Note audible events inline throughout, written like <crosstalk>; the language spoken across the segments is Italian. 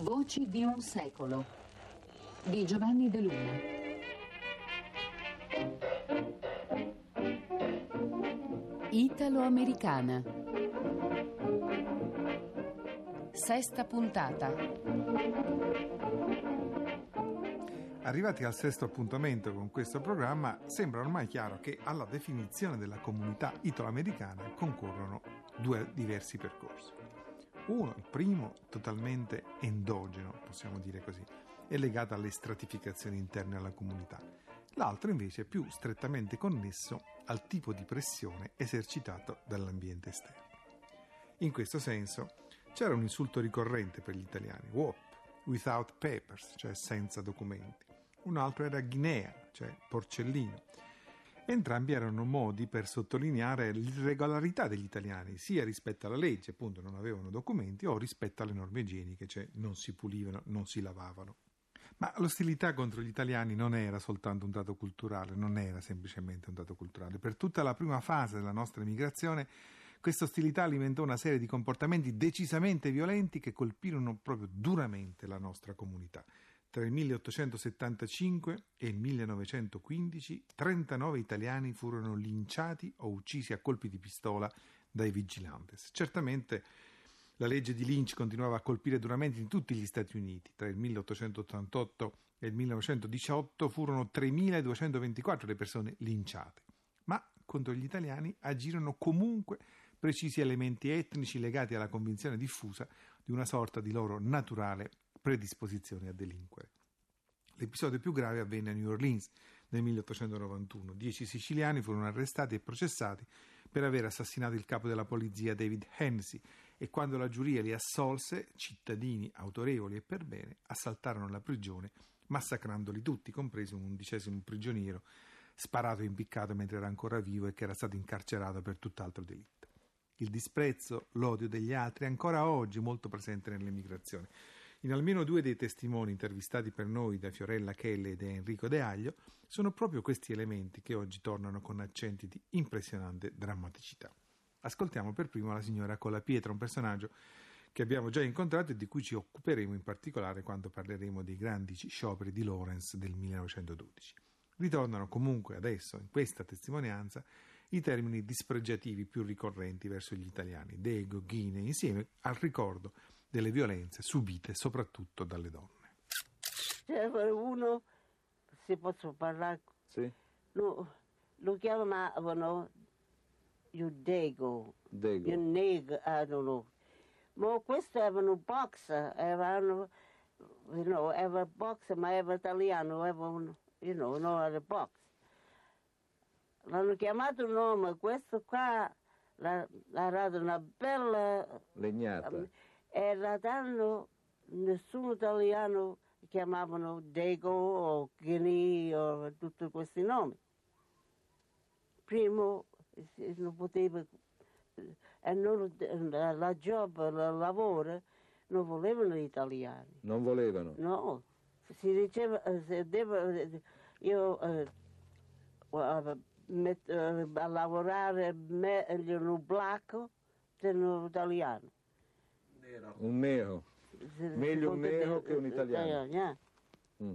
Voci di un secolo di Giovanni De Luna. Italo-americana. Sesta puntata. Arrivati al sesto appuntamento con questo programma, sembra ormai chiaro che alla definizione della comunità italo-americana concorrono due diversi percorsi. Uno, il primo, totalmente endogeno, possiamo dire così, è legato alle stratificazioni interne alla comunità. L'altro invece è più strettamente connesso al tipo di pressione esercitato dall'ambiente esterno. In questo senso c'era un insulto ricorrente per gli italiani, WOP, without papers, cioè senza documenti. Un altro era Guinea, cioè porcellino Entrambi erano modi per sottolineare l'irregolarità degli italiani, sia rispetto alla legge, appunto non avevano documenti, o rispetto alle norme igieniche, cioè non si pulivano, non si lavavano. Ma l'ostilità contro gli italiani non era soltanto un dato culturale, non era semplicemente un dato culturale. Per tutta la prima fase della nostra emigrazione, questa ostilità alimentò una serie di comportamenti decisamente violenti che colpirono proprio duramente la nostra comunità. Tra il 1875 e il 1915 39 italiani furono linciati o uccisi a colpi di pistola dai vigilantes. Certamente la legge di Lynch continuava a colpire duramente in tutti gli Stati Uniti. Tra il 1888 e il 1918 furono 3.224 le persone linciate. Ma contro gli italiani agirono comunque precisi elementi etnici legati alla convinzione diffusa di una sorta di loro naturale predisposizione a delinquere. L'episodio più grave avvenne a New Orleans nel 1891. Dieci siciliani furono arrestati e processati per aver assassinato il capo della polizia David Hennessy e quando la giuria li assolse, cittadini autorevoli e per bene assaltarono la prigione massacrandoli tutti, compreso un undicesimo prigioniero sparato e impiccato mentre era ancora vivo e che era stato incarcerato per tutt'altro delitto. Il disprezzo, l'odio degli altri è ancora oggi molto presente nell'emigrazione. In almeno due dei testimoni intervistati per noi da Fiorella Kelly e da Enrico De Aglio sono proprio questi elementi che oggi tornano con accenti di impressionante drammaticità. Ascoltiamo per primo la signora Colapietra, un personaggio che abbiamo già incontrato e di cui ci occuperemo in particolare quando parleremo dei grandi scioperi di Lawrence del 1912. Ritornano comunque adesso, in questa testimonianza, i termini dispregiativi più ricorrenti verso gli italiani, Dego, Ghine, insieme al ricordo delle violenze subite soprattutto dalle donne. C'era uno, se posso parlare, sì. lo, lo chiamavano Dego, Dego. Nego, I don't know. Ma questo era un boxer, erano, you know, era boxer, ma era italiano, era un, you know, non era box. L'hanno chiamato un nome, questo qua l'ha, l'ha dato una bella... Legnata. E la danno, nessun italiano chiamavano Dego o Ghini o tutti questi nomi. Primo non poteva, e non, la job, il lavoro, non volevano gli italiani. Non volevano? No, si diceva, se deve, io eh, met, eh, a lavorare meglio in un blacco che in un italiano. Nero. Un nero. Meglio un nero che un italiano. Mm.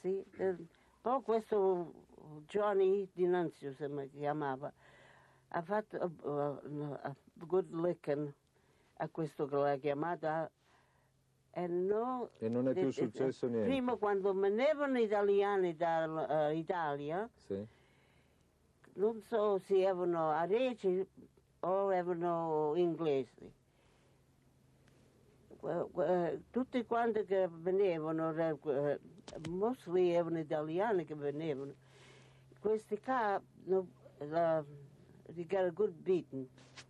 Sì, eh, poi questo Johnny Dinanzio se mi chiamava, ha fatto uh, uh, good licking a questo che l'ha chiamata e, no, e non è più successo niente. Prima quando venivano italiani dall'Italia, uh, sì. non so se erano areci o erano inglesi. Tutti quanti che venivano, mostly erano italiani che venivano, questi qua, la, they got a good beating.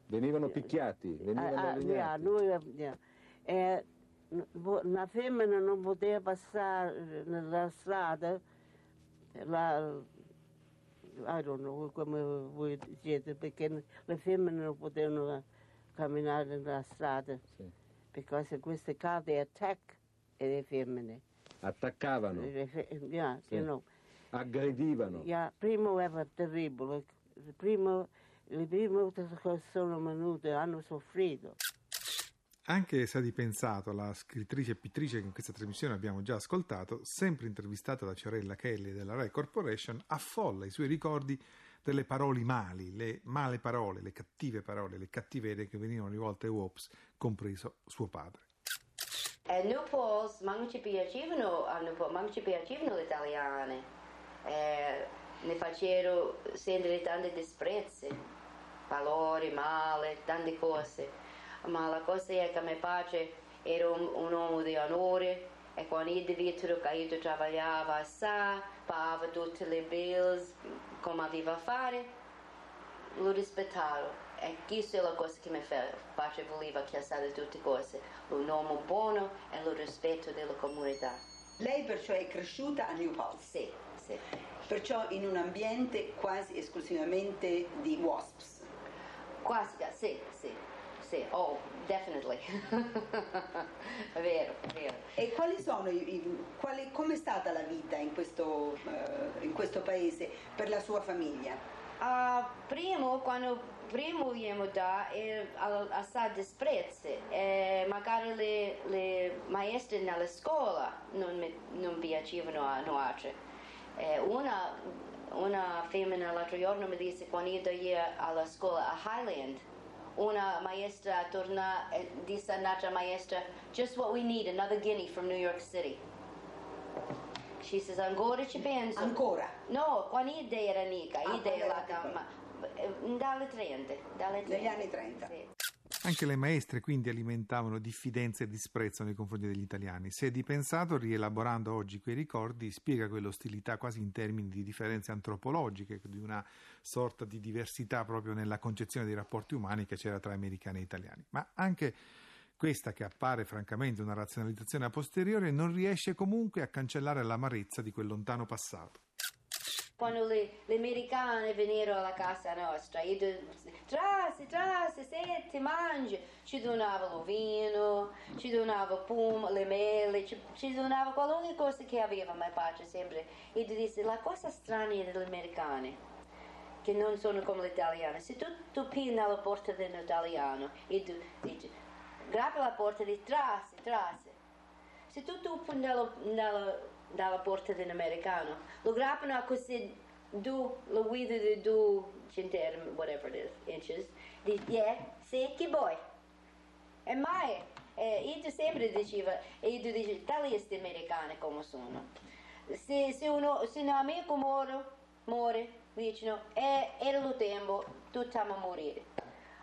Venivano picchiati, venivano ah, yeah, noi, yeah. E, una femmina non poteva passare nella strada, la, I don't know come voi dite, perché le femmine non potevano camminare nella strada, sì. Perché queste case attack le femmine. Attaccavano? Yeah, sì. you know. Aggredivano? Yeah, primo era terribile, primo, le prime che sono venute hanno soffrito. Anche Sadi Pensato, la scrittrice e pittrice che in questa trasmissione abbiamo già ascoltato, sempre intervistata da Ciarella Kelly della Rai Corporation, affolla i suoi ricordi delle parole mali, le male parole, le cattive parole, le cattiverie che venivano rivolte ai Wops, compreso suo padre. E noi poi, non ci piacevano, non ci piacevano le italiane, eh, ne facevano sentire tante disprezzi, valori, male, tante cose ma la cosa è che mio padre era un, un uomo di onore e quando io vittero che io lavorava assai, pagava tutte le bills come aveva a fare, lo rispettavo. E questa è la cosa che mi padre voleva di tutte le cose, un uomo buono e il rispetto della comunità. Lei perciò è cresciuta a Newport? Sì, sì. Perciò in un ambiente quasi esclusivamente di WASPs? Quasi, sì, sì sì, oh, definitely. <laughs> è vero, è vero. E quali sono i, quali, com'è stata la vita in questo, uh, in questo paese per la sua famiglia? Uh, primo, quando primo viemo da è assai disprezzo e magari le, le maestre nella scuola non, mi, non piacevano a noi. Una, una femmina l'altro giorno mi disse quando io alla scuola a Highland una maestra torna e disse a un'altra maestra, just what we need, another guinea from New York City. She says, ancora ci penso. Ancora? No, quando idea era nica, ah, idea la ma, eh, dalle 30. Dalle 30. Negli anni 30. Sì. Anche le maestre quindi alimentavano diffidenza e disprezzo nei confronti degli italiani. Se di pensato, rielaborando oggi quei ricordi, spiega quell'ostilità quasi in termini di differenze antropologiche, di una sorta di diversità proprio nella concezione dei rapporti umani che c'era tra americani e italiani. Ma anche questa, che appare francamente una razionalizzazione a posteriore, non riesce comunque a cancellare l'amarezza di quel lontano passato quando le, le americane venivano alla casa nostra, io trassi, trassi, senti, mangi, ci donavano vino, ci donavano pum, le mele, ci, ci donavano qualunque cosa che aveva mio padre sempre. E disse, la cosa strana delle americane, che non sono come le italiane, se tu, tu pini alla porta dell'italiano e tu dici, grappa la porta e dici, trassi, trassi, se tu tu nella, nella dalla porta dell'americano. Lo grappano a così due, lo guido di due centesimi, whatever it is, inches. Dice, yeah, secchi boy. E mai, eh, io sempre diceva, e io dicevo, italiani americani come sono. Se, se, uno, se un amico muore, muore, dicono, eh, era il tempo, tutti stiamo a morire.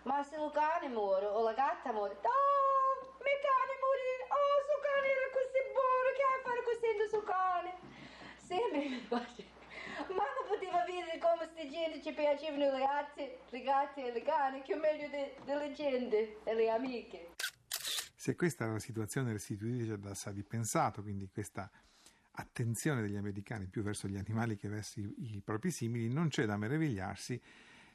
Ma se il cane muore o la gatta muore, oh, Sempre mi piace. Ma non poteva vedere come queste gente ci piacevano le ragazze, le gatte le cane, che meglio de, delle gente e le amiche. Se questa era la situazione restituita da Sadi Pensato, quindi questa attenzione degli americani più verso gli animali che verso i, i propri simili, non c'è da meravigliarsi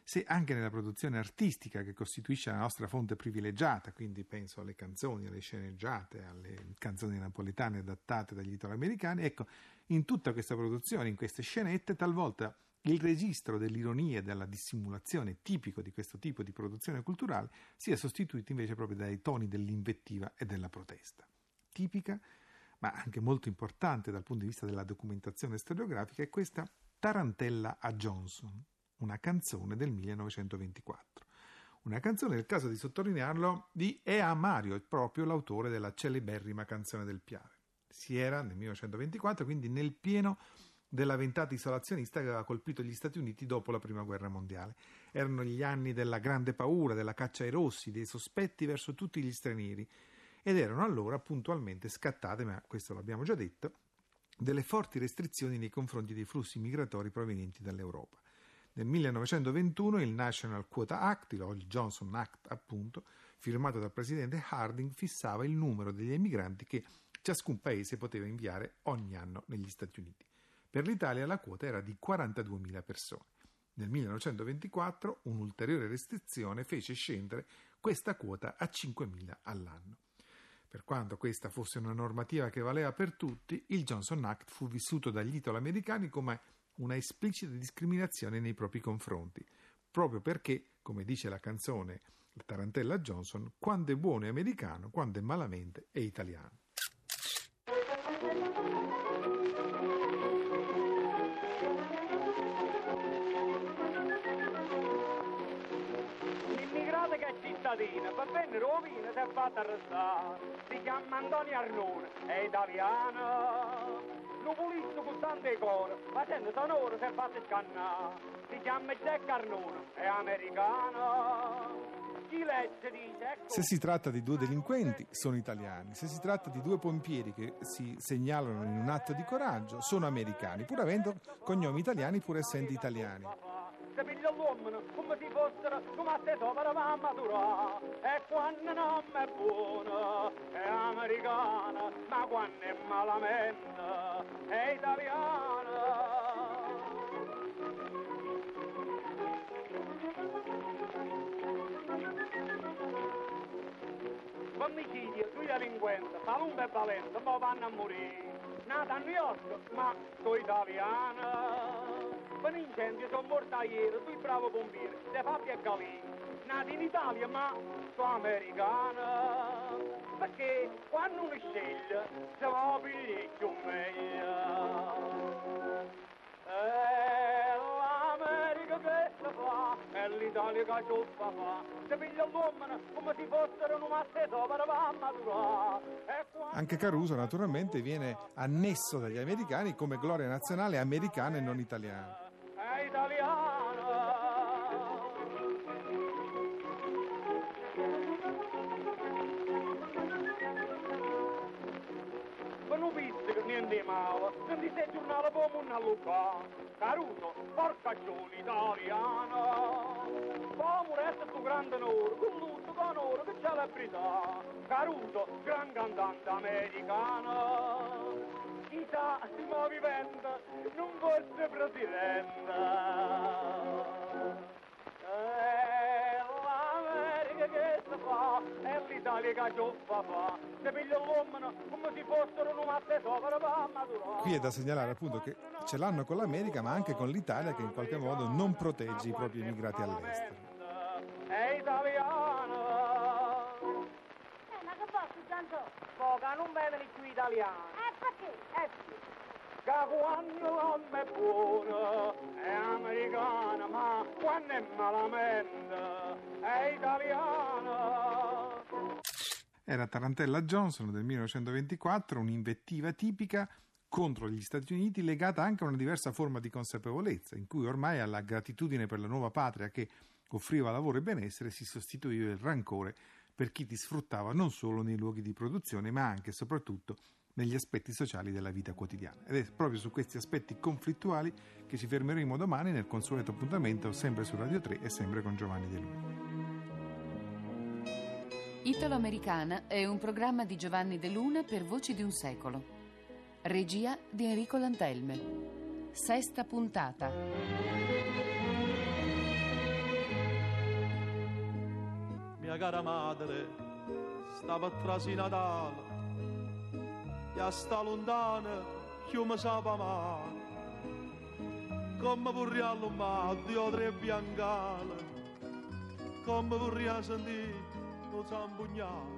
se anche nella produzione artistica che costituisce la nostra fonte privilegiata, quindi penso alle canzoni, alle sceneggiate, alle canzoni napoletane adattate dagli italoamericani, ecco, in tutta questa produzione, in queste scenette, talvolta il registro dell'ironia e della dissimulazione tipico di questo tipo di produzione culturale sia sostituito invece proprio dai toni dell'invettiva e della protesta. Tipica, ma anche molto importante dal punto di vista della documentazione storiografica, è questa Tarantella a Johnson, una canzone del 1924. Una canzone, nel caso di sottolinearlo, di Ea Mario, proprio l'autore della celeberrima canzone del Piave. Si era nel 1924, quindi nel pieno della ventata isolazionista che aveva colpito gli Stati Uniti dopo la Prima Guerra Mondiale. Erano gli anni della grande paura, della caccia ai rossi, dei sospetti verso tutti gli stranieri ed erano allora puntualmente scattate, ma questo l'abbiamo già detto, delle forti restrizioni nei confronti dei flussi migratori provenienti dall'Europa. Nel 1921 il National Quota Act, il Johnson Act appunto, firmato dal presidente Harding, fissava il numero degli emigranti che ciascun paese poteva inviare ogni anno negli Stati Uniti. Per l'Italia la quota era di 42.000 persone. Nel 1924 un'ulteriore restrizione fece scendere questa quota a 5.000 all'anno. Per quanto questa fosse una normativa che valeva per tutti, il Johnson Act fu vissuto dagli italoamericani come una esplicita discriminazione nei propri confronti, proprio perché, come dice la canzone Tarantella Johnson, quando è buono è americano, quando è malamente è italiano. Che è cittadino, per bene rovina si è fatta arrestare. Si chiama Antonio Arnone, è italiano. Lo pulito con tante cose, facendo sonoro si è scannare. Si chiama Jack Arnone, è dice, ecco... Se si tratta di due delinquenti, sono italiani. Se si tratta di due pompieri che si segnalano in un atto di coraggio, sono americani, pur avendo cognomi italiani, pur essendo italiani. Se piglia l'uomo come se fossero tomate sopra la matura e quando non è buono è americana ma quando è malamente è italiana Omicidio, due delinquenti, Palumba e Valente, poi vanno a morire. Nata a New York, ma sono italiana. Per incendio sono morta ieri, due bravo pompieri, De Fabio e Galini. Nati in Italia, ma sono americana. Perché quando uno sceglie, se va a pigliare meglio. È l'America che si fa, è l'Italia che ciuffa fa. Se piglia l'uomo come se fossero un matte sopra la matura. E quando- Anche Caruso, naturalmente, viene annesso dagli americani come gloria nazionale americana e non italiana. Italiana. Ma non viste che niente male, non ti sei giornale come una luca. Caruso, porca giù italiana. Come resta tu grande onore, con lutto, con onore, che celebrità. Caruso, gran cantante americana. Chissà, stiamo vivendo, non fosse presidente. È l'America che si fa, è l'Italia che ciuffa fa. Se piglia l'uomo come se fossero un matte sopra la matura. Qui è da segnalare appunto che ce l'hanno con l'America, ma anche con l'Italia che in qualche modo non protegge i propri immigrati all'estero. È italiano. Poca, non vengono più italiani. Eh, perché? Eh sì. Che quando l'uomo è buono è americana, ma quando è malamente è italiano. Era Tarantella Johnson del 1924, un'invettiva tipica contro gli Stati Uniti legata anche a una diversa forma di consapevolezza, in cui ormai alla gratitudine per la nuova patria che offriva lavoro e benessere si sostituiva il rancore per chi ti sfruttava non solo nei luoghi di produzione, ma anche e soprattutto negli aspetti sociali della vita quotidiana. Ed è proprio su questi aspetti conflittuali che ci fermeremo domani nel consueto appuntamento sempre su Radio 3 e sempre con Giovanni De Luna. Italo-Americana è un programma di Giovanni De Luna per Voci di un secolo. Regia di Enrico Lantelme. Sesta puntata. Cara madre stava atrás in Natale e sta lontana che mi sapeva male come vorrei allumare io tre biancale come vorrei sentire non zambugnare